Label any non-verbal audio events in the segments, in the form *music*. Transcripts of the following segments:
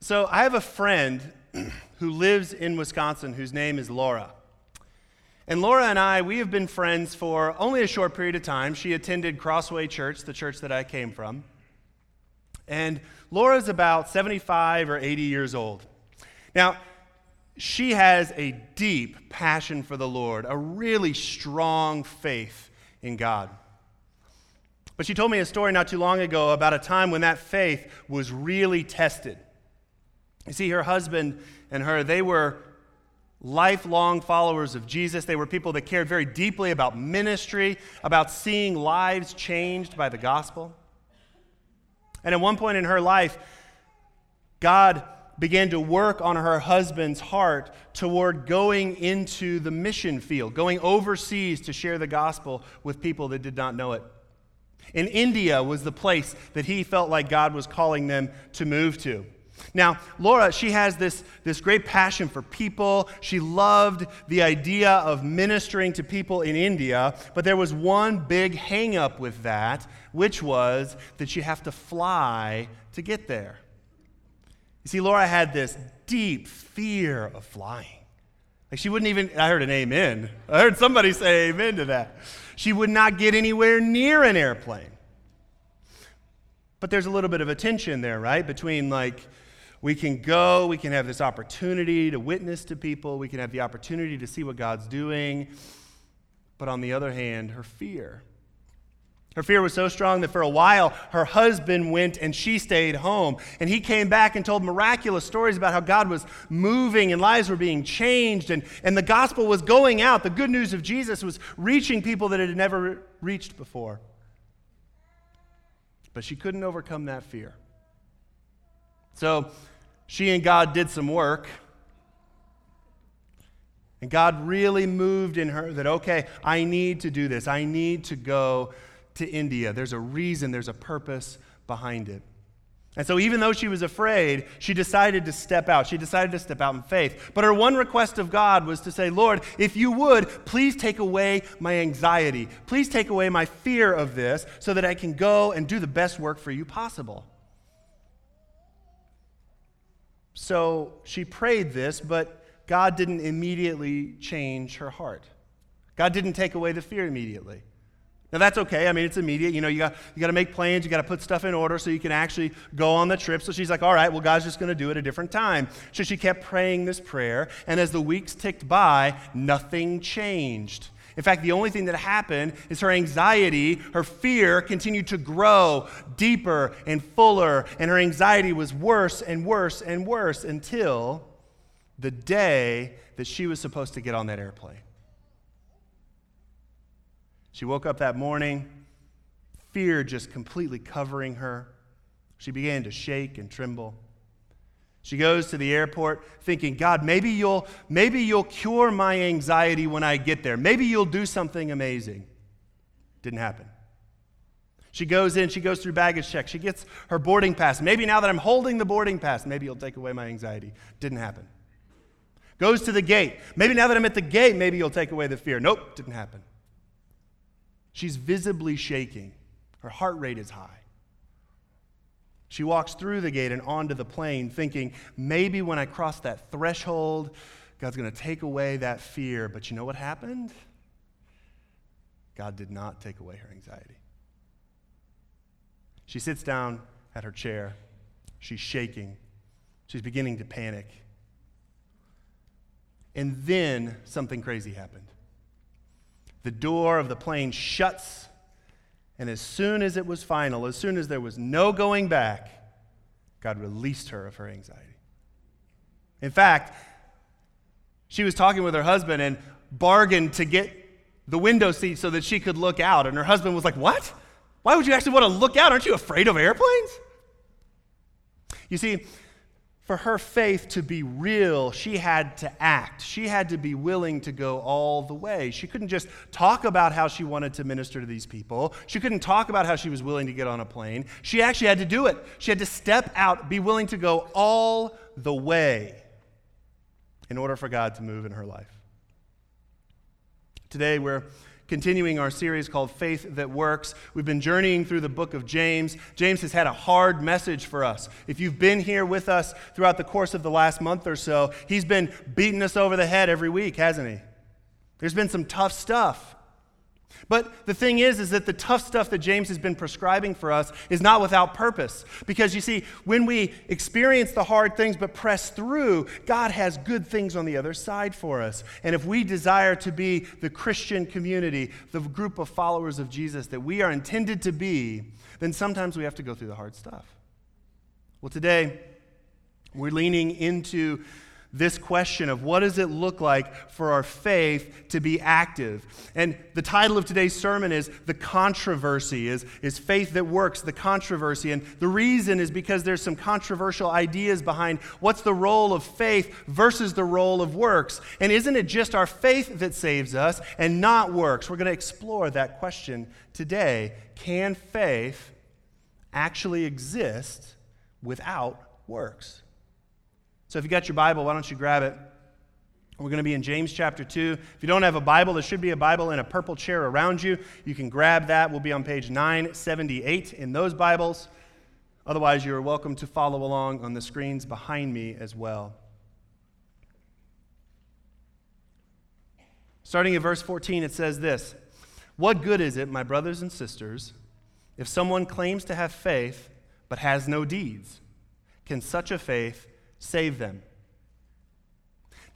So I have a friend *clears throat* who lives in Wisconsin whose name is Laura. And Laura and I, we have been friends for only a short period of time. She attended Crossway Church, the church that I came from. And Laura's about 75 or 80 years old. Now, she has a deep passion for the Lord, a really strong faith in God. But she told me a story not too long ago about a time when that faith was really tested. You see, her husband and her, they were lifelong followers of Jesus. They were people that cared very deeply about ministry, about seeing lives changed by the gospel. And at one point in her life, God began to work on her husband's heart toward going into the mission field, going overseas to share the gospel with people that did not know it. And India was the place that he felt like God was calling them to move to. Now, Laura, she has this, this great passion for people. She loved the idea of ministering to people in India, but there was one big hangup with that, which was that you have to fly to get there. You see, Laura had this deep fear of flying. Like she wouldn't even, I heard an amen. I heard somebody say amen to that. She would not get anywhere near an airplane. But there's a little bit of a tension there, right? Between like, we can go, we can have this opportunity to witness to people, we can have the opportunity to see what God's doing. But on the other hand, her fear. Her fear was so strong that for a while her husband went and she stayed home. And he came back and told miraculous stories about how God was moving and lives were being changed and, and the gospel was going out. The good news of Jesus was reaching people that it had never reached before. But she couldn't overcome that fear. So she and God did some work. And God really moved in her that, okay, I need to do this. I need to go to India. There's a reason, there's a purpose behind it. And so, even though she was afraid, she decided to step out. She decided to step out in faith. But her one request of God was to say, Lord, if you would, please take away my anxiety. Please take away my fear of this so that I can go and do the best work for you possible. So she prayed this, but God didn't immediately change her heart. God didn't take away the fear immediately. Now that's okay. I mean, it's immediate. You know, you got, you got to make plans. You got to put stuff in order so you can actually go on the trip. So she's like, all right, well, God's just going to do it a different time. So she kept praying this prayer. And as the weeks ticked by, nothing changed. In fact, the only thing that happened is her anxiety, her fear continued to grow deeper and fuller, and her anxiety was worse and worse and worse until the day that she was supposed to get on that airplane. She woke up that morning, fear just completely covering her. She began to shake and tremble. She goes to the airport thinking, God, maybe you'll, maybe you'll cure my anxiety when I get there. Maybe you'll do something amazing. Didn't happen. She goes in, she goes through baggage check, she gets her boarding pass. Maybe now that I'm holding the boarding pass, maybe you'll take away my anxiety. Didn't happen. Goes to the gate. Maybe now that I'm at the gate, maybe you'll take away the fear. Nope, didn't happen. She's visibly shaking. Her heart rate is high. She walks through the gate and onto the plane, thinking, maybe when I cross that threshold, God's going to take away that fear. But you know what happened? God did not take away her anxiety. She sits down at her chair. She's shaking. She's beginning to panic. And then something crazy happened. The door of the plane shuts and as soon as it was final, as soon as there was no going back, God released her of her anxiety. In fact, she was talking with her husband and bargained to get the window seat so that she could look out. And her husband was like, What? Why would you actually want to look out? Aren't you afraid of airplanes? You see, for her faith to be real, she had to act. She had to be willing to go all the way. She couldn't just talk about how she wanted to minister to these people. She couldn't talk about how she was willing to get on a plane. She actually had to do it. She had to step out, be willing to go all the way in order for God to move in her life. Today, we're continuing our series called Faith That Works. We've been journeying through the book of James. James has had a hard message for us. If you've been here with us throughout the course of the last month or so, he's been beating us over the head every week, hasn't he? There's been some tough stuff. But the thing is, is that the tough stuff that James has been prescribing for us is not without purpose. Because you see, when we experience the hard things but press through, God has good things on the other side for us. And if we desire to be the Christian community, the group of followers of Jesus that we are intended to be, then sometimes we have to go through the hard stuff. Well, today, we're leaning into this question of what does it look like for our faith to be active. And the title of today's sermon is The Controversy, is, is Faith That Works, the controversy. And the reason is because there's some controversial ideas behind what's the role of faith versus the role of works. And isn't it just our faith that saves us and not works? We're going to explore that question today. Can faith actually exist without works? So if you got your Bible, why don't you grab it? We're going to be in James chapter 2. If you don't have a Bible, there should be a Bible in a purple chair around you. You can grab that. We'll be on page 978 in those Bibles. Otherwise, you're welcome to follow along on the screens behind me as well. Starting at verse 14, it says this What good is it, my brothers and sisters, if someone claims to have faith but has no deeds? Can such a faith save them.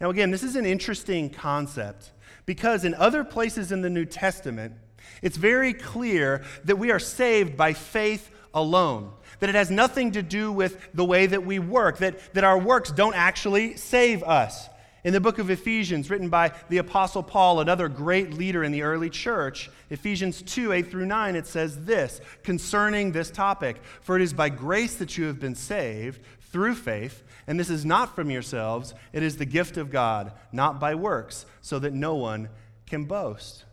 Now, again, this is an interesting concept because in other places in the New Testament, it's very clear that we are saved by faith alone, that it has nothing to do with the way that we work, that, that our works don't actually save us. In the book of Ephesians, written by the Apostle Paul, another great leader in the early church, Ephesians 2 8 through 9, it says this concerning this topic For it is by grace that you have been saved through faith and this is not from yourselves, it is the gift of God, not by works, so that no one can boast.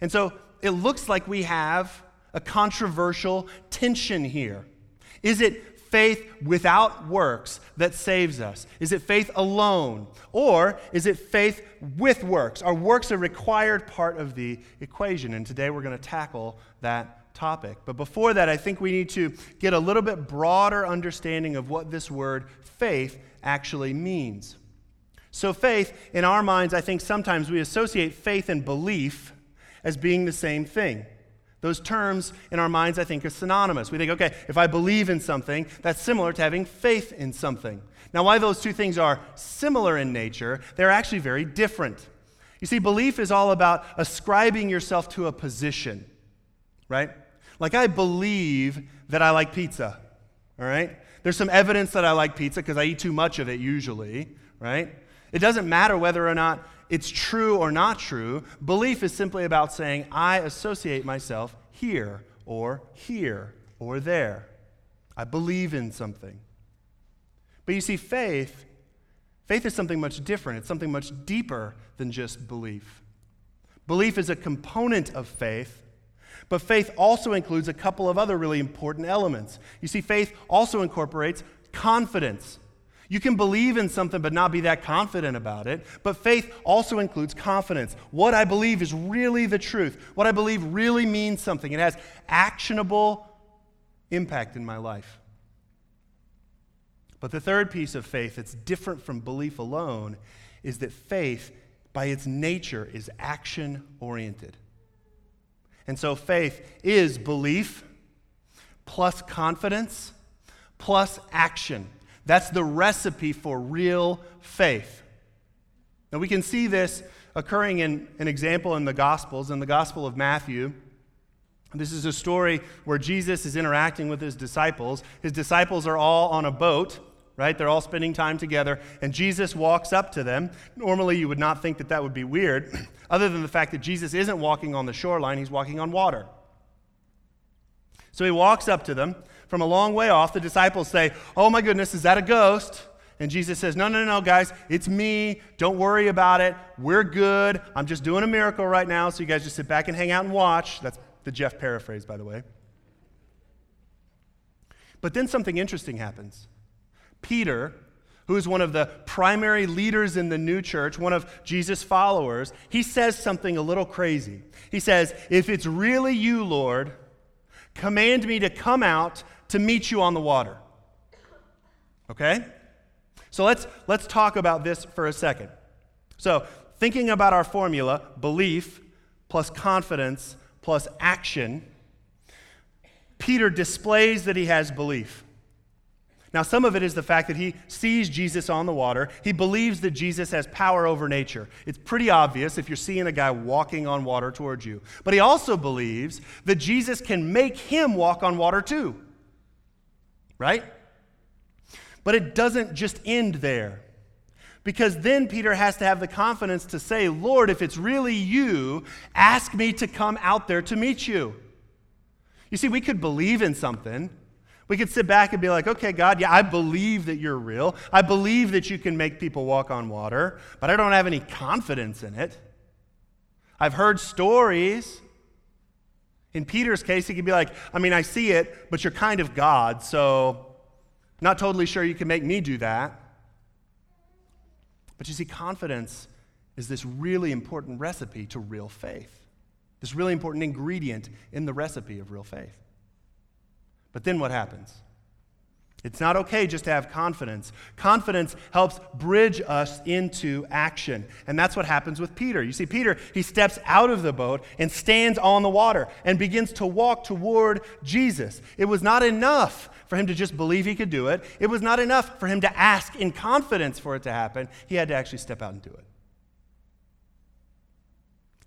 And so it looks like we have a controversial tension here. Is it faith without works that saves us? Is it faith alone? Or is it faith with works? Are works a required part of the equation? And today we're going to tackle that topic. But before that, I think we need to get a little bit broader understanding of what this word faith actually means. So, faith, in our minds, I think sometimes we associate faith and belief as being the same thing. Those terms in our minds, I think, are synonymous. We think, okay, if I believe in something, that's similar to having faith in something. Now, why those two things are similar in nature, they're actually very different. You see, belief is all about ascribing yourself to a position right? Like, I believe that I like pizza, all right? There's some evidence that I like pizza because I eat too much of it usually, right? It doesn't matter whether or not it's true or not true. Belief is simply about saying, I associate myself here or here or there. I believe in something. But you see, faith, faith is something much different. It's something much deeper than just belief. Belief is a component of faith, but faith also includes a couple of other really important elements. You see, faith also incorporates confidence. You can believe in something but not be that confident about it. But faith also includes confidence. What I believe is really the truth. What I believe really means something. It has actionable impact in my life. But the third piece of faith that's different from belief alone is that faith, by its nature, is action oriented. And so faith is belief plus confidence plus action. That's the recipe for real faith. Now we can see this occurring in an example in the Gospels, in the Gospel of Matthew. This is a story where Jesus is interacting with his disciples. His disciples are all on a boat right? They're all spending time together, and Jesus walks up to them. Normally, you would not think that that would be weird, *clears throat* other than the fact that Jesus isn't walking on the shoreline, he's walking on water. So he walks up to them. From a long way off, the disciples say, Oh my goodness, is that a ghost? And Jesus says, No, no, no, guys, it's me. Don't worry about it. We're good. I'm just doing a miracle right now, so you guys just sit back and hang out and watch. That's the Jeff paraphrase, by the way. But then something interesting happens. Peter, who is one of the primary leaders in the new church, one of Jesus' followers, he says something a little crazy. He says, If it's really you, Lord, command me to come out to meet you on the water. Okay? So let's, let's talk about this for a second. So, thinking about our formula belief plus confidence plus action, Peter displays that he has belief. Now, some of it is the fact that he sees Jesus on the water. He believes that Jesus has power over nature. It's pretty obvious if you're seeing a guy walking on water towards you. But he also believes that Jesus can make him walk on water too. Right? But it doesn't just end there. Because then Peter has to have the confidence to say, Lord, if it's really you, ask me to come out there to meet you. You see, we could believe in something. We could sit back and be like, okay, God, yeah, I believe that you're real. I believe that you can make people walk on water, but I don't have any confidence in it. I've heard stories. In Peter's case, he could be like, I mean, I see it, but you're kind of God, so not totally sure you can make me do that. But you see, confidence is this really important recipe to real faith, this really important ingredient in the recipe of real faith. But then what happens? It's not okay just to have confidence. Confidence helps bridge us into action. And that's what happens with Peter. You see, Peter, he steps out of the boat and stands on the water and begins to walk toward Jesus. It was not enough for him to just believe he could do it. It was not enough for him to ask in confidence for it to happen. He had to actually step out and do it.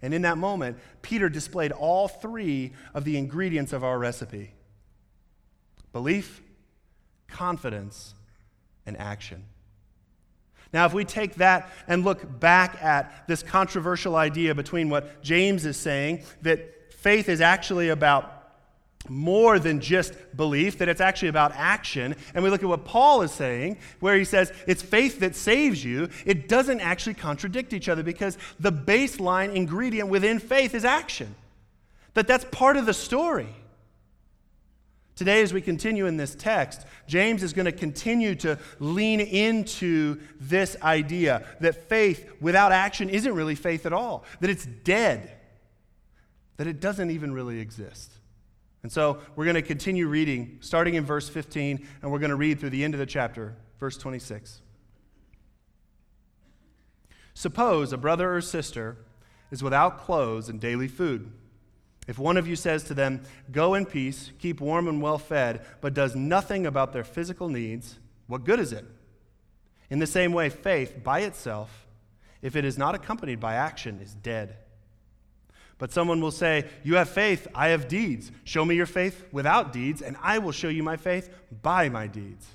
And in that moment, Peter displayed all three of the ingredients of our recipe belief, confidence, and action. Now, if we take that and look back at this controversial idea between what James is saying, that faith is actually about more than just belief, that it's actually about action. And we look at what Paul is saying, where he says it's faith that saves you. It doesn't actually contradict each other because the baseline ingredient within faith is action. That that's part of the story. Today, as we continue in this text, James is going to continue to lean into this idea that faith without action isn't really faith at all, that it's dead, that it doesn't even really exist. And so we're going to continue reading, starting in verse 15, and we're going to read through the end of the chapter, verse 26. Suppose a brother or sister is without clothes and daily food. If one of you says to them, Go in peace, keep warm and well fed, but does nothing about their physical needs, what good is it? In the same way, faith by itself, if it is not accompanied by action, is dead. But someone will say, You have faith, I have deeds. Show me your faith without deeds, and I will show you my faith by my deeds.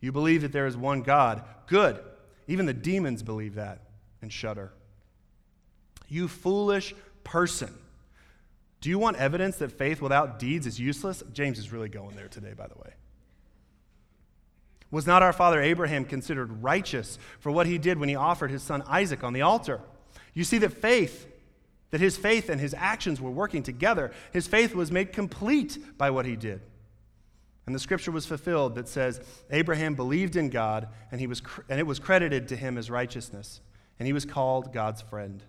You believe that there is one God. Good. Even the demons believe that and shudder. You foolish person. Do you want evidence that faith without deeds is useless? James is really going there today, by the way. Was not our father Abraham considered righteous for what he did when he offered his son Isaac on the altar? You see that faith that his faith and his actions were working together. His faith was made complete by what he did. And the scripture was fulfilled that says, Abraham believed in God, and, he was, and it was credited to him as righteousness, and he was called God's friend.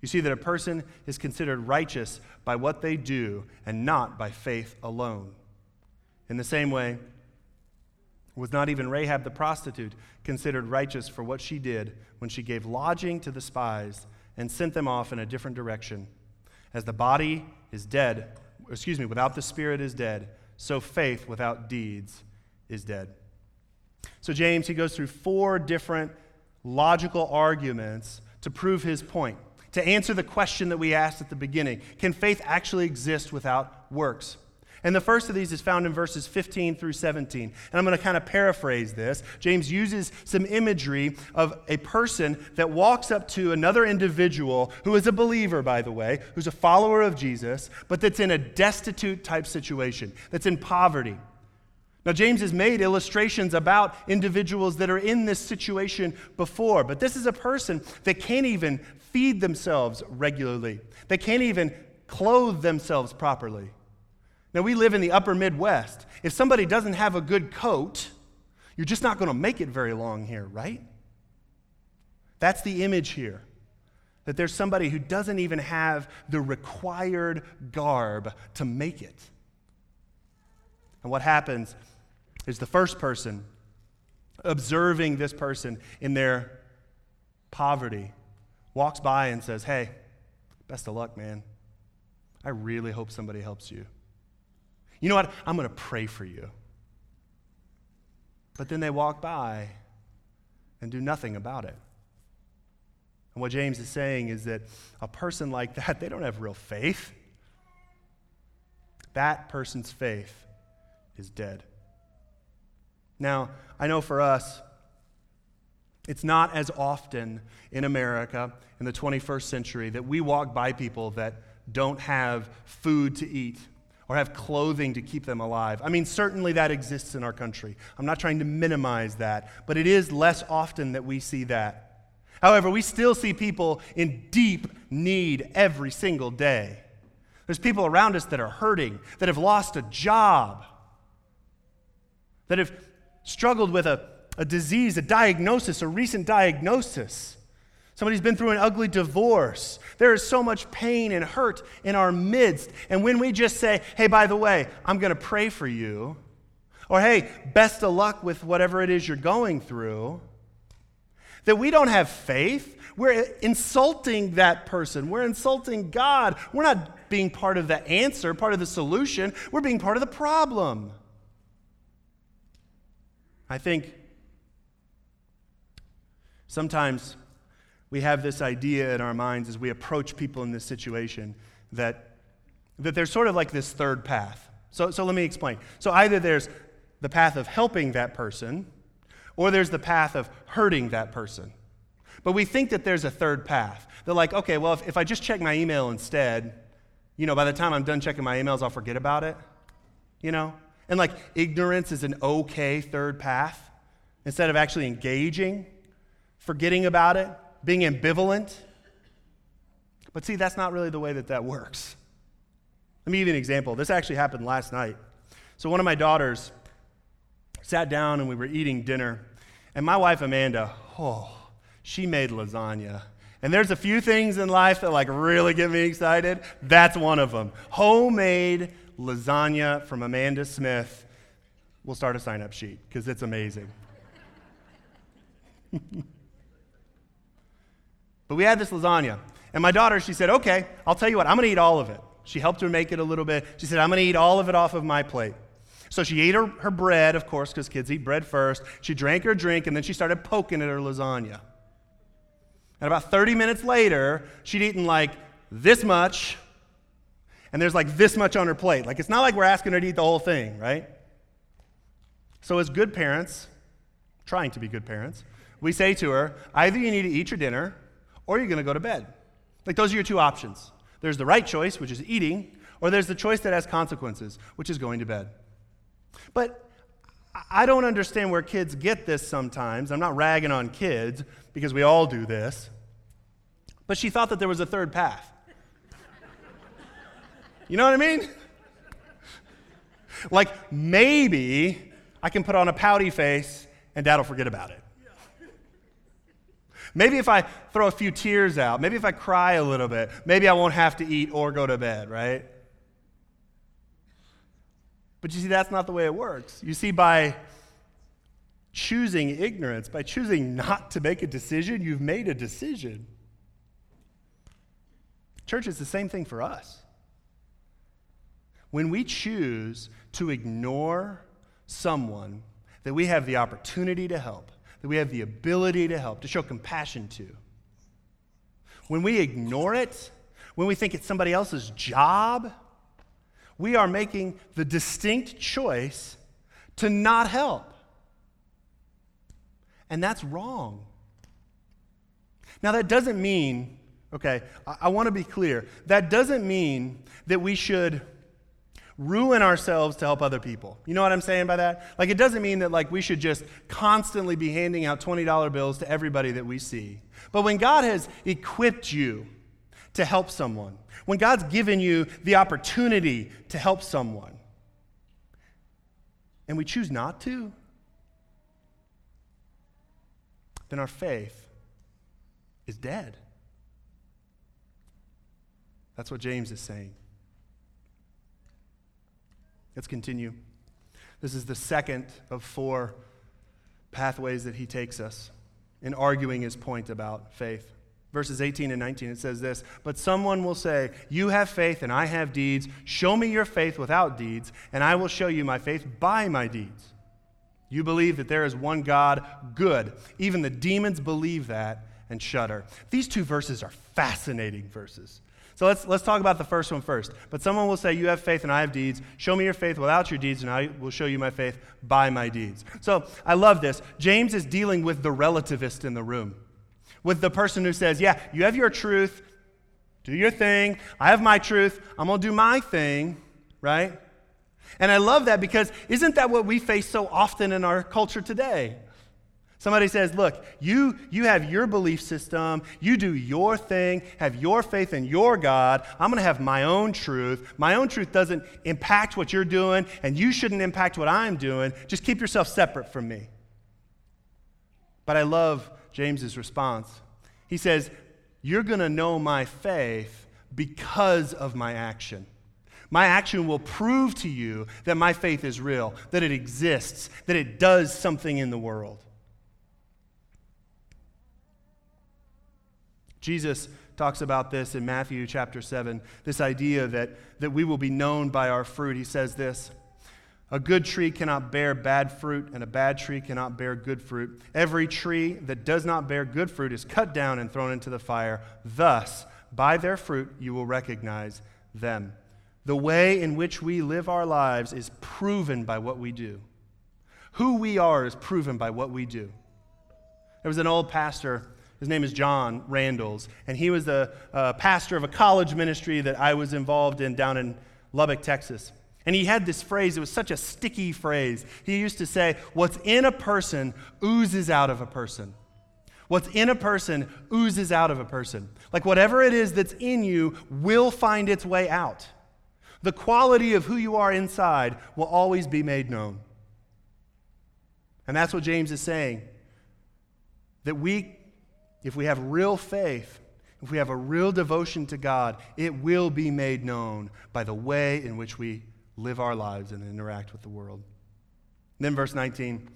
You see that a person is considered righteous by what they do and not by faith alone. In the same way, was not even Rahab the prostitute considered righteous for what she did when she gave lodging to the spies and sent them off in a different direction. As the body is dead, excuse me, without the spirit is dead, so faith without deeds is dead. So James, he goes through four different logical arguments to prove his point, to answer the question that we asked at the beginning Can faith actually exist without works? And the first of these is found in verses 15 through 17. And I'm going to kind of paraphrase this. James uses some imagery of a person that walks up to another individual who is a believer, by the way, who's a follower of Jesus, but that's in a destitute type situation, that's in poverty. Now, James has made illustrations about individuals that are in this situation before, but this is a person that can't even feed themselves regularly. They can't even clothe themselves properly. Now, we live in the upper Midwest. If somebody doesn't have a good coat, You're just not going to make it very long here, right? That's the image here. That there's somebody who doesn't even have the required garb to make it. And what happens is the first person observing this person in their poverty walks by and says, Hey, best of luck, man. I really hope somebody helps you. You know what? I'm going to pray for you. But then they walk by and do nothing about it. And what James is saying is that a person like that, *laughs* they don't have real faith. That person's faith is dead. Now, I know for us, it's not as often in America in the 21st century that we walk by people that don't have food to eat or have clothing to keep them alive. I mean, certainly that exists in our country. I'm not trying to minimize that, but it is less often that we see that. However, we still see people in deep need every single day. There's people around us that are hurting, that have lost a job, that have struggled with a, a disease, a diagnosis, a recent diagnosis. Somebody's been through an ugly divorce. There is so much pain and hurt in our midst. And when we just say, hey, by the way, I'm going to pray for you, or hey, best of luck with whatever it is you're going through, that we don't have faith. We're insulting that person. We're insulting God. We're not being part of the answer, part of the solution. We're being part of the problem. I think sometimes we have this idea in our minds as we approach people in this situation that, that there's sort of like this third path. So, so let me explain. So either there's the path of helping that person, or there's the path of hurting that person. But we think that there's a third path. They're like, okay, well, if, if I just check my email instead, you know, by the time I'm done checking my emails, I'll forget about it. You know? And like, ignorance is an okay third path. Instead of actually engaging, forgetting about it, being ambivalent. But see, that's not really the way that that works. Let me give you an example. This actually happened last night. So, one of my daughters sat down and we were eating dinner, and my wife Amanda, oh, she made lasagna. And there's a few things in life that like really get me excited. That's one of them. Homemade lasagna from Amanda Smith. We'll start a sign up sheet because it's amazing. *laughs* but we had this lasagna. And my daughter, she said, okay, I'll tell you what, I'm going to eat all of it. She helped her make it a little bit. She said, I'm going to eat all of it off of my plate. So she ate her, her bread, of course, because kids eat bread first. She drank her drink, and then she started poking at her lasagna. And about 30 minutes later, she'd eaten like this much, and there's like this much on her plate. Like, it's not like we're asking her to eat the whole thing, right? So, as good parents, trying to be good parents, we say to her, either you need to eat your dinner or you're going to go to bed. Like, those are your two options. There's the right choice, which is eating, or there's the choice that has consequences, which is going to bed. But I don't understand where kids get this sometimes. I'm not ragging on kids because we all do this. But she thought that there was a third path. You know what I mean? Like maybe I can put on a pouty face and dad will forget about it. Maybe if I throw a few tears out, maybe if I cry a little bit, maybe I won't have to eat or go to bed, right? But you see, that's not the way it works. You see, by choosing ignorance, by choosing not to make a decision, you've made a decision. Church, it's the same thing for us. When we choose to ignore someone that we have the opportunity to help, that we have the ability to help, to show compassion to, when we ignore it, when we think it's somebody else's job, we are making the distinct choice to not help. And that's wrong. Now, that doesn't mean, okay, I, I want to be clear, that doesn't mean that we should ruin ourselves to help other people. You know what I'm saying by that? Like, it doesn't mean that, like, we should just constantly be handing out $20 bills to everybody that we see. But when God has equipped you to help someone, when God's given you the opportunity to help someone, and we choose not to, then our faith is dead. That's what James is saying. Let's continue. This is the second of four pathways that he takes us in arguing his point about faith. Verses 18 and 19, it says this But someone will say, You have faith and I have deeds. Show me your faith without deeds, and I will show you my faith by my deeds. You believe that there is one God, good. Even the demons believe that and shudder. These two verses are fascinating verses. So let's, let's talk about the first one first. But someone will say, You have faith and I have deeds. Show me your faith without your deeds, and I will show you my faith by my deeds. So I love this. James is dealing with the relativist in the room, with the person who says, Yeah, you have your truth, do your thing. I have my truth, I'm going to do my thing, right? And I love that because isn't that what we face so often in our culture today? Somebody says, Look, you, you have your belief system, you do your thing, have your faith in your God. I'm going to have my own truth. My own truth doesn't impact what you're doing, and you shouldn't impact what I'm doing. Just keep yourself separate from me. But I love James's response. He says, You're going to know my faith because of my action. My action will prove to you that my faith is real, that it exists, that it does something in the world. Jesus talks about this in Matthew chapter 7, this idea that, that we will be known by our fruit. He says this A good tree cannot bear bad fruit, and a bad tree cannot bear good fruit. Every tree that does not bear good fruit is cut down and thrown into the fire. Thus, by their fruit, you will recognize them. The way in which we live our lives is proven by what we do. Who we are is proven by what we do. There was an old pastor his name is John Randalls, and he was a, a uh, pastor of a college ministry that I was involved in down in Lubbock, Texas. And he had this phrase, it was such a sticky phrase. He used to say, What's in a person oozes out of a person. What's in a person oozes out of a person. Like whatever it is that's in you will find its way out. The quality of who you are inside will always be made known. And that's what James is saying. That we if we have real faith, if we have a real devotion to God, it will be made known by the way in which we live our lives and interact with the world. And then, verse 19.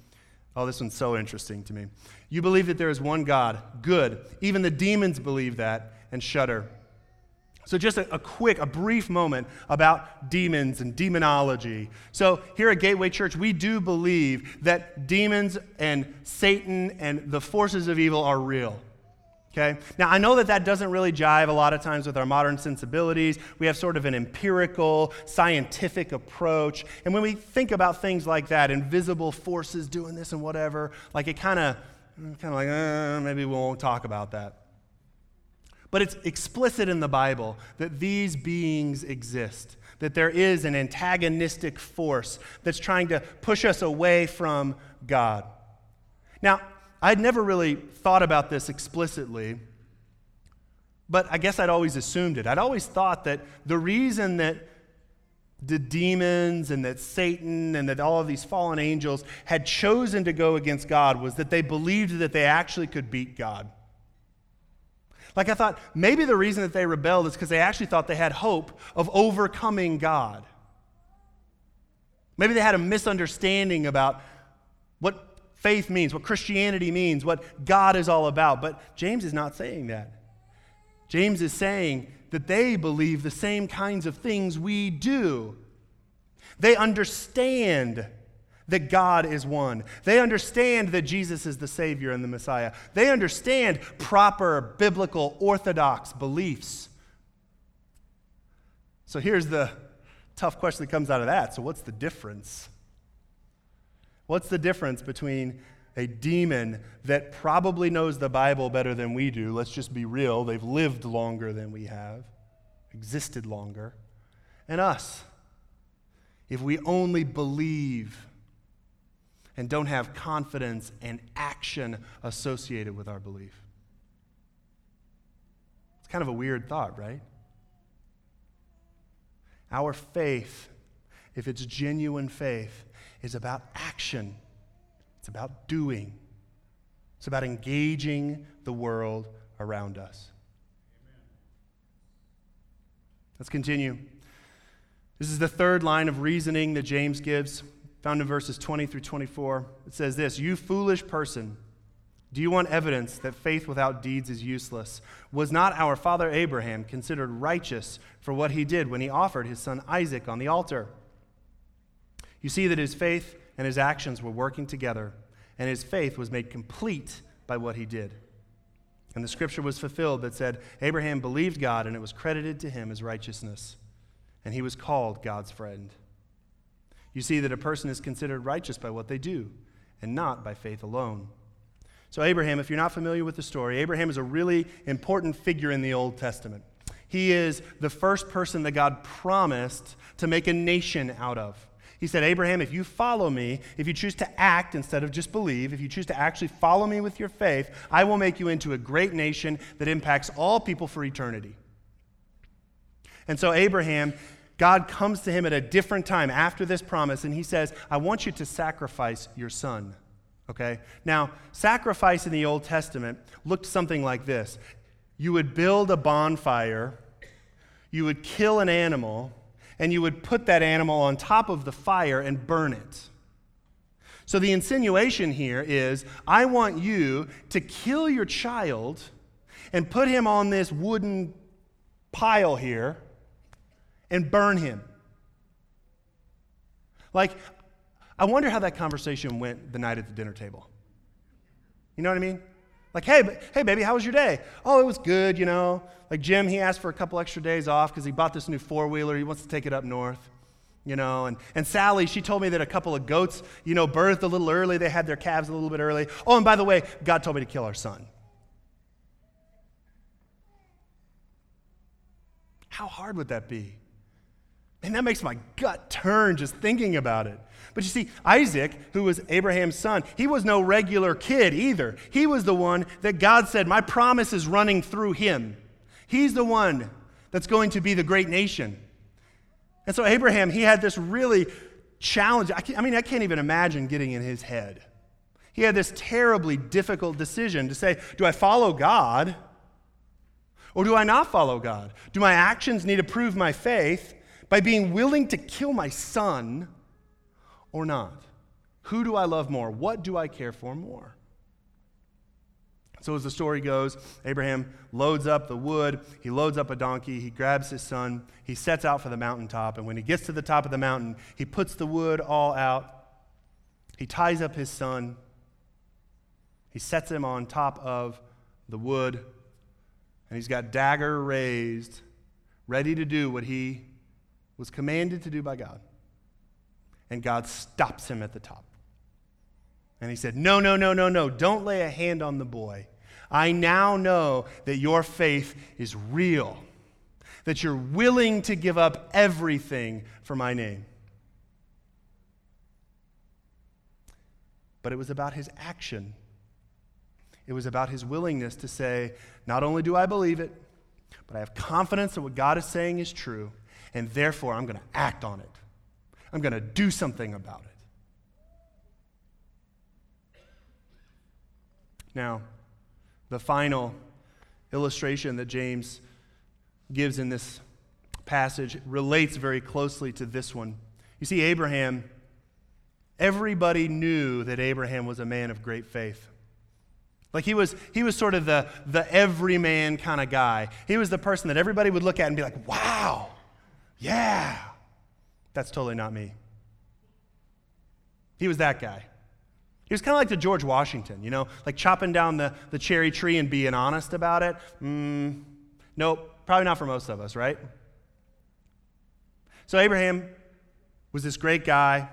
Oh, this one's so interesting to me. You believe that there is one God, good. Even the demons believe that and shudder. So, just a, a, quick, a brief moment about demons and demonology. So, here at Gateway Church, we do believe that demons and Satan and the forces of evil are real. Okay? Now, I know that that doesn't really jive a lot of times with our modern sensibilities. We have sort of an empirical, scientific approach. And when we think about things like that, invisible forces doing this and whatever, like it kind of, kind of like, uh, maybe we won't talk about that. But it's explicit in the Bible that these beings exist, that there is an antagonistic force that's trying to push us away from God. Now, I'd never really thought about this explicitly, but I guess I'd always assumed it. I'd always thought that the reason that the demons and that Satan and that all of these fallen angels had chosen to go against God was that they believed that they actually could beat God. Like I thought, maybe the reason that they rebelled is because they actually thought they had hope of overcoming God. Maybe they had a misunderstanding about what faith means, what Christianity means, what God is all about. But James is not saying that. James is saying that they believe the same kinds of things we do. They understand that God is one. They understand that Jesus is the Savior and the Messiah. They understand proper biblical orthodox beliefs. So here's the tough question that comes out of that. So, what's the difference? What's the difference between a demon that probably knows the Bible better than we do? Let's just be real. They've lived longer than we have, existed longer. And us. If we only believe and don't have confidence and action associated with our belief. It's kind of a weird thought, right? Our faith, if it's genuine faith, is about action, it's about doing. It's about engaging the world around us. Amen. Let's continue. This is the third line of reasoning that James gives, found in verses 20 through 24. It says this You foolish person, do you want evidence that faith without deeds is useless? Was not our father Abraham considered righteous for what he did when he offered his son Isaac on the altar? You see that his faith and his actions were working together and his faith was made complete by what he did. And the scripture was fulfilled that said, Abraham believed God, and it was credited to him as righteousness, and he was called God's friend. You see that a person is considered righteous by what they do, and not by faith alone. So, Abraham, if you're not familiar with the story, Abraham is a really important figure in the Old Testament. He is the first person that God promised to make a nation out of. He said, Abraham, if you follow me, if you choose to act instead of just believe, if you choose to actually follow me with your faith, I will make you into a great nation that impacts all people for eternity. And so, Abraham, God comes to him at a different time after this promise, and he says, I want you to sacrifice your son. Okay? Now, sacrifice in the Old Testament looked something like this you would build a bonfire, you would kill an animal and you would put that animal on top of the fire and burn it. So the insinuation here is I want you to kill your child and put him on this wooden pile here and burn him. Like, I wonder how that conversation went the night at the dinner table. You know what I mean? Like, hey, hey, baby, how was your day? Oh, it was good, you know. Like Jim, he asked for a couple extra days off because he bought this new four wheeler. He wants to take it up north, you know. And, and Sally, she told me that a couple of goats, you know, birthed a little early. They had their calves a little bit early. Oh, and by the way, God told me to kill our son. How hard would that be? And that makes my gut turn just thinking about it. But you see, Isaac, who was Abraham's son, he was no regular kid either. He was the one that God said, My promise is running through him. He's the one that's going to be the great nation. And so, Abraham, he had this really challenge. I, I mean, I can't even imagine getting in his head. He had this terribly difficult decision to say, Do I follow God? Or do I not follow God? Do my actions need to prove my faith by being willing to kill my son? Or not? Who do I love more? What do I care for more? So, as the story goes, Abraham loads up the wood, he loads up a donkey, he grabs his son, he sets out for the mountaintop, and when he gets to the top of the mountain, he puts the wood all out, he ties up his son, he sets him on top of the wood, and he's got dagger raised, ready to do what he was commanded to do by God and God stops him at the top. And he said, No, no, no, no, no, don't lay a hand on the boy. I now know that your faith is real, that you're willing to give up everything for my name. But it was about his action. It was about his willingness to say, Not only do I believe it, but I have confidence that what God is saying is true, and therefore I'm going to act on it. I'm going to do something about it. Now, the final illustration that James gives in this passage relates very closely to this one. You see, Abraham, everybody knew that Abraham was a man of great faith. Like he was, he was sort of the, the everyman kind of guy. He was the person that everybody would look at and be like, wow, yeah. That's totally not me. He was that guy. He was kind of like the George Washington, you know, like chopping down the, the cherry tree and being honest about it. Mm, nope, probably not for most of us, right? So Abraham was this great guy.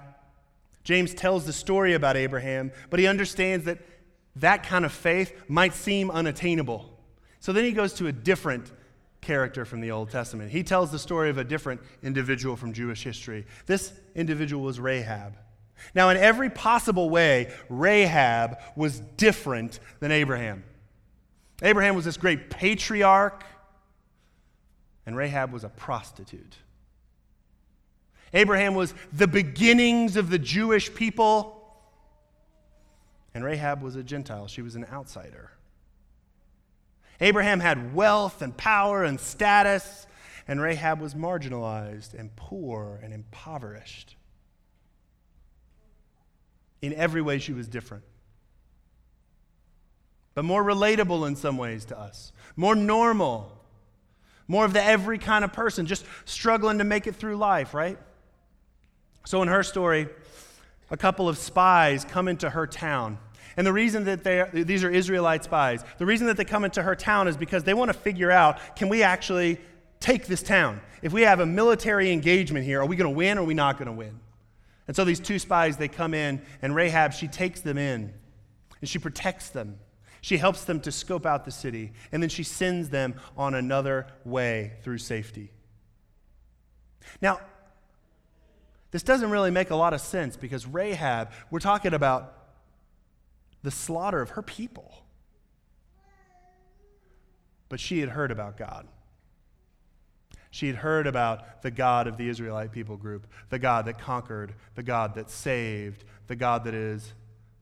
James tells the story about Abraham, but he understands that that kind of faith might seem unattainable. So then he goes to a different character from the Old Testament. He tells the story of a different individual from Jewish history. This individual was Rahab. Now, in every possible way, Rahab was different than Abraham. Abraham was this great patriarch, and Rahab was a prostitute. Abraham was the beginnings of the Jewish people, and Rahab was a Gentile. She was an outsider. Abraham had wealth and power and status, and Rahab was marginalized and poor and impoverished. In every way, she was different. But more relatable in some ways to us, more normal, more of the every kind of person, just struggling to make it through life, right? So, in her story, a couple of spies come into her town. And the reason that they are, these are Israelite spies, the reason that they come into her town is because they want to figure out can we actually take this town? If we have a military engagement here, are we going to win or are we not going to win? And so these two spies, they come in, and Rahab, she takes them in and she protects them. She helps them to scope out the city, and then she sends them on another way through safety. Now, this doesn't really make a lot of sense because Rahab, we're talking about the slaughter of her people. But she had heard about God. She had heard about the God of the Israelite people group, the God that conquered, the God that saved, the God that is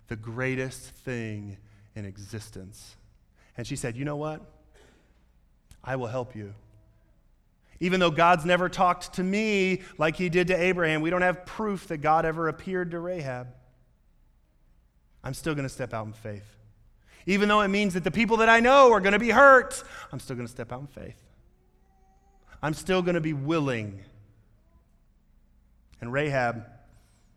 the greatest thing in existence. And she said, You know what? I will help you. Even though God's never talked to me like he did to Abraham, we don't have proof that God ever appeared to Rahab. I'm still going to step out in faith. Even though it means that the people that I know are going to be hurt, I'm still going to step out in faith. I'm still going to be willing. And Rahab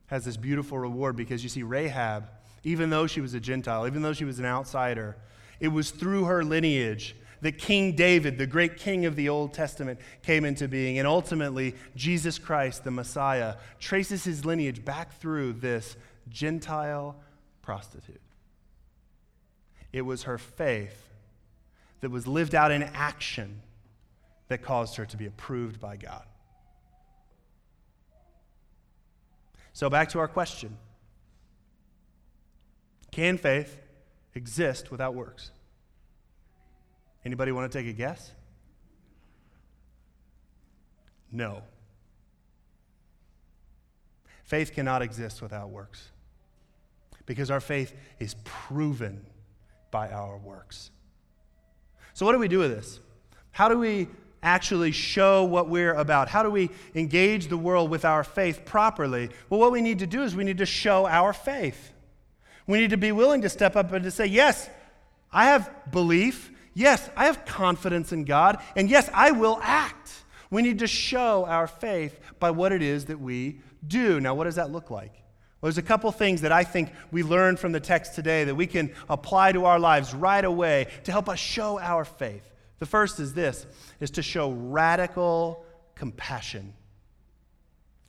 has this beautiful reward because you see, Rahab, even though she was a Gentile, even though she was an outsider, it was through her lineage that King David, the great king of the Old Testament, came into being. And ultimately, Jesus Christ, the Messiah, traces his lineage back through this Gentile prostitute. It was her faith that was lived out in action that caused her to be approved by God. So, back to our question Can faith exist without works? Anybody want to take a guess? No. Faith cannot exist without works because our faith is proven by our works. So, what do we do with this? How do we actually show what we're about? How do we engage the world with our faith properly? Well, what we need to do is we need to show our faith. We need to be willing to step up and to say, Yes, I have belief. Yes, I have confidence in God. And yes, I will act. We need to show our faith by what it is that we do. Now, what does that look like? Well, there's a couple things that I think we learned from the text today that we can apply to our lives right away to help us show our faith. The first is this is to show radical compassion.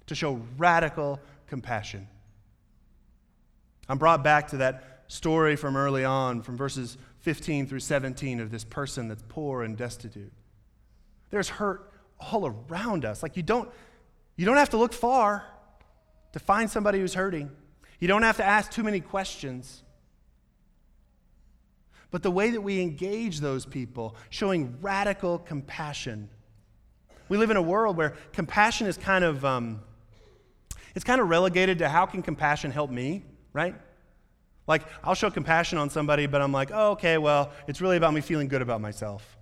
To show radical compassion. I'm brought back to that story from early on, from verses 15 through 17, of this person that's poor and destitute. There's hurt all around us. Like you don't, you don't have to look far to find somebody who's hurting. You don't have to ask too many questions. But the way that we engage those people, showing radical compassion. We live in a world where compassion is kind of, um, it's kind of relegated to how can compassion help me, right? Like, I'll show compassion on somebody, but I'm like, oh, okay, well, it's really about me feeling good about myself.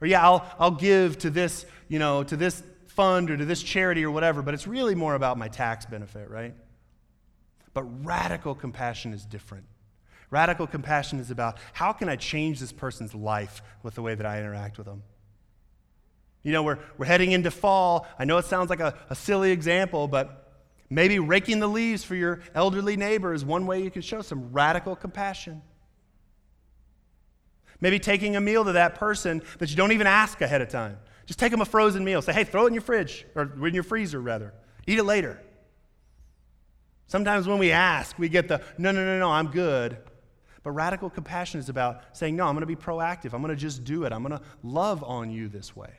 Or, yeah, I'll, I'll give to this, you know, to this fund or to this charity or whatever, but it's really more about my tax benefit, right? But radical compassion is different. Radical compassion is about how can I change this person's life with the way that I interact with them? You know, we're, we're heading into fall. I know it sounds like a, a silly example, but maybe raking the leaves for your elderly neighbor is one way you can show some radical compassion. Maybe taking a meal to that person that you don't even ask ahead of time. Just take them a frozen meal. Say, hey, throw it in your fridge, or in your freezer, rather. Eat it later. Sometimes when we ask, we get the, no, no, no, no, I'm good. But radical compassion is about saying, no, I'm going to be proactive. I'm going to just do it. I'm going to love on you this way.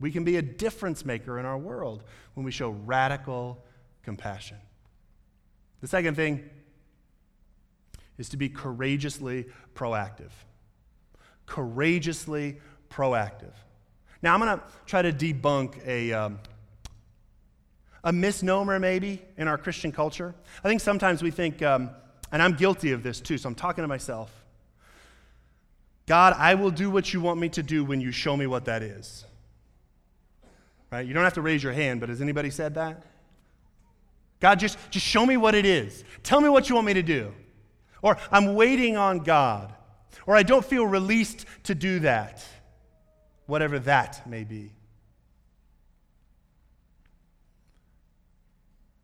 We can be a difference maker in our world when we show radical compassion. The second thing is to be courageously proactive courageously proactive. Now, I'm going to try to debunk a, um, a misnomer maybe in our Christian culture. I think sometimes we think, um, and I'm guilty of this too, so I'm talking to myself. God, I will do what you want me to do when you show me what that is. Right? You don't have to raise your hand, but has anybody said that? God, just, just show me what it is. Tell me what you want me to do. Or I'm waiting on God. Or I don't feel released to do that. Whatever that may be.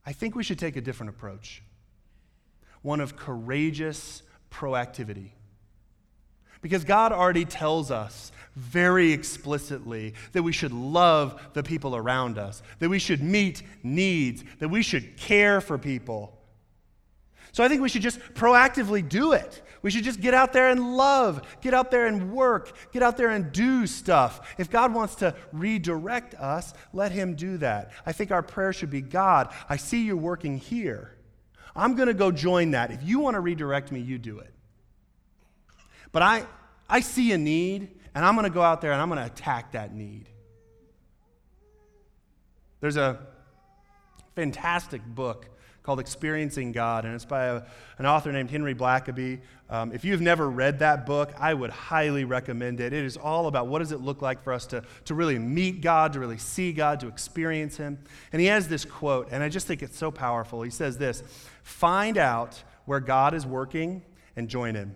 I think we should take a different approach one of courageous proactivity. Because God already tells us very explicitly that we should love the people around us, that we should meet needs, that we should care for people. So I think we should just proactively do it. We should just get out there and love, get out there and work, get out there and do stuff. If God wants to redirect us, let Him do that. I think our prayer should be God, I see you working here. I'm going to go join that. If you want to redirect me, you do it. But I, I see a need, and I'm going to go out there and I'm going to attack that need. There's a fantastic book called Experiencing God, and it's by a, an author named Henry Blackaby. Um, if you've never read that book, I would highly recommend it. It is all about what does it look like for us to, to really meet God, to really see God, to experience Him. And he has this quote, and I just think it's so powerful. He says this Find out where God is working and join Him.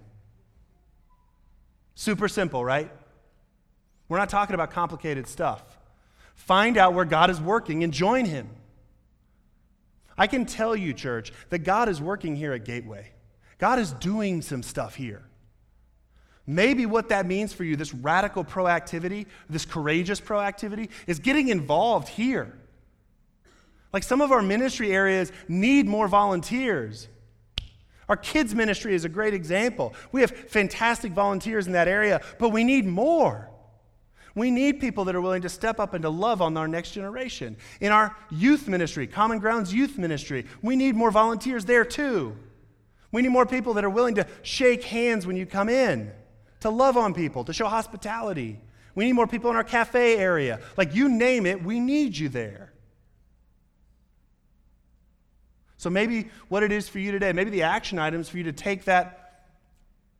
Super simple, right? We're not talking about complicated stuff. Find out where God is working and join Him. I can tell you, church, that God is working here at Gateway. God is doing some stuff here. Maybe what that means for you, this radical proactivity, this courageous proactivity, is getting involved here. Like some of our ministry areas need more volunteers. Our kids' ministry is a great example. We have fantastic volunteers in that area, but we need more. We need people that are willing to step up and to love on our next generation. In our youth ministry, Common Grounds Youth Ministry, we need more volunteers there too. We need more people that are willing to shake hands when you come in, to love on people, to show hospitality. We need more people in our cafe area. Like you name it, we need you there. So maybe what it is for you today, maybe the action items for you to take that,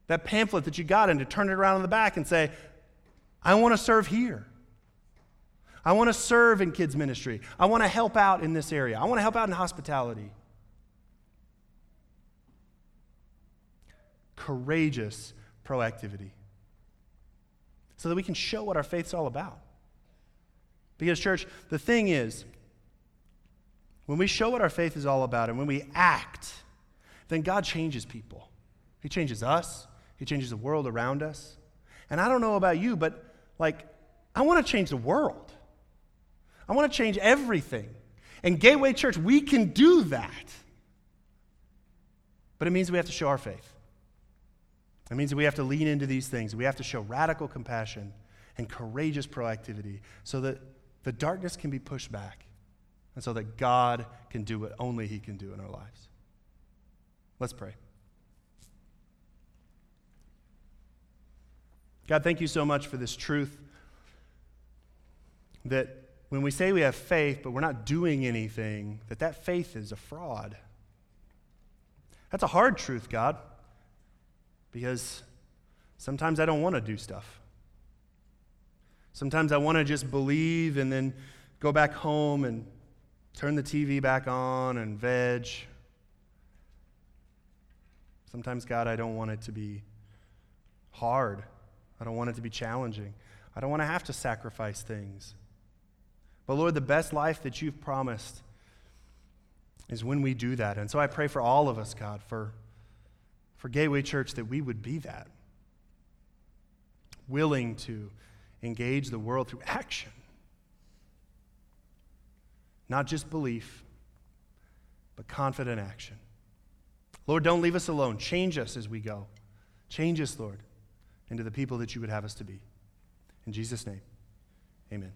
that pamphlet that you got and to turn it around in the back and say, I want to serve here. I want to serve in kids' ministry. I want to help out in this area. I want to help out in hospitality. Courageous proactivity. So that we can show what our faith's all about. Because, church, the thing is, when we show what our faith is all about and when we act, then God changes people. He changes us, He changes the world around us. And I don't know about you, but like, I want to change the world. I want to change everything. And Gateway Church, we can do that. But it means we have to show our faith. It means we have to lean into these things. We have to show radical compassion and courageous proactivity so that the darkness can be pushed back and so that God can do what only He can do in our lives. Let's pray. God, thank you so much for this truth that when we say we have faith but we're not doing anything, that that faith is a fraud. That's a hard truth, God, because sometimes I don't want to do stuff. Sometimes I want to just believe and then go back home and turn the TV back on and veg. Sometimes, God, I don't want it to be hard. I don't want it to be challenging. I don't want to have to sacrifice things. But Lord, the best life that you've promised is when we do that. And so I pray for all of us, God, for, for Gateway Church, that we would be that. Willing to engage the world through action not just belief, but confident action. Lord, don't leave us alone. Change us as we go. Change us, Lord, into the people that you would have us to be. In Jesus' name, amen.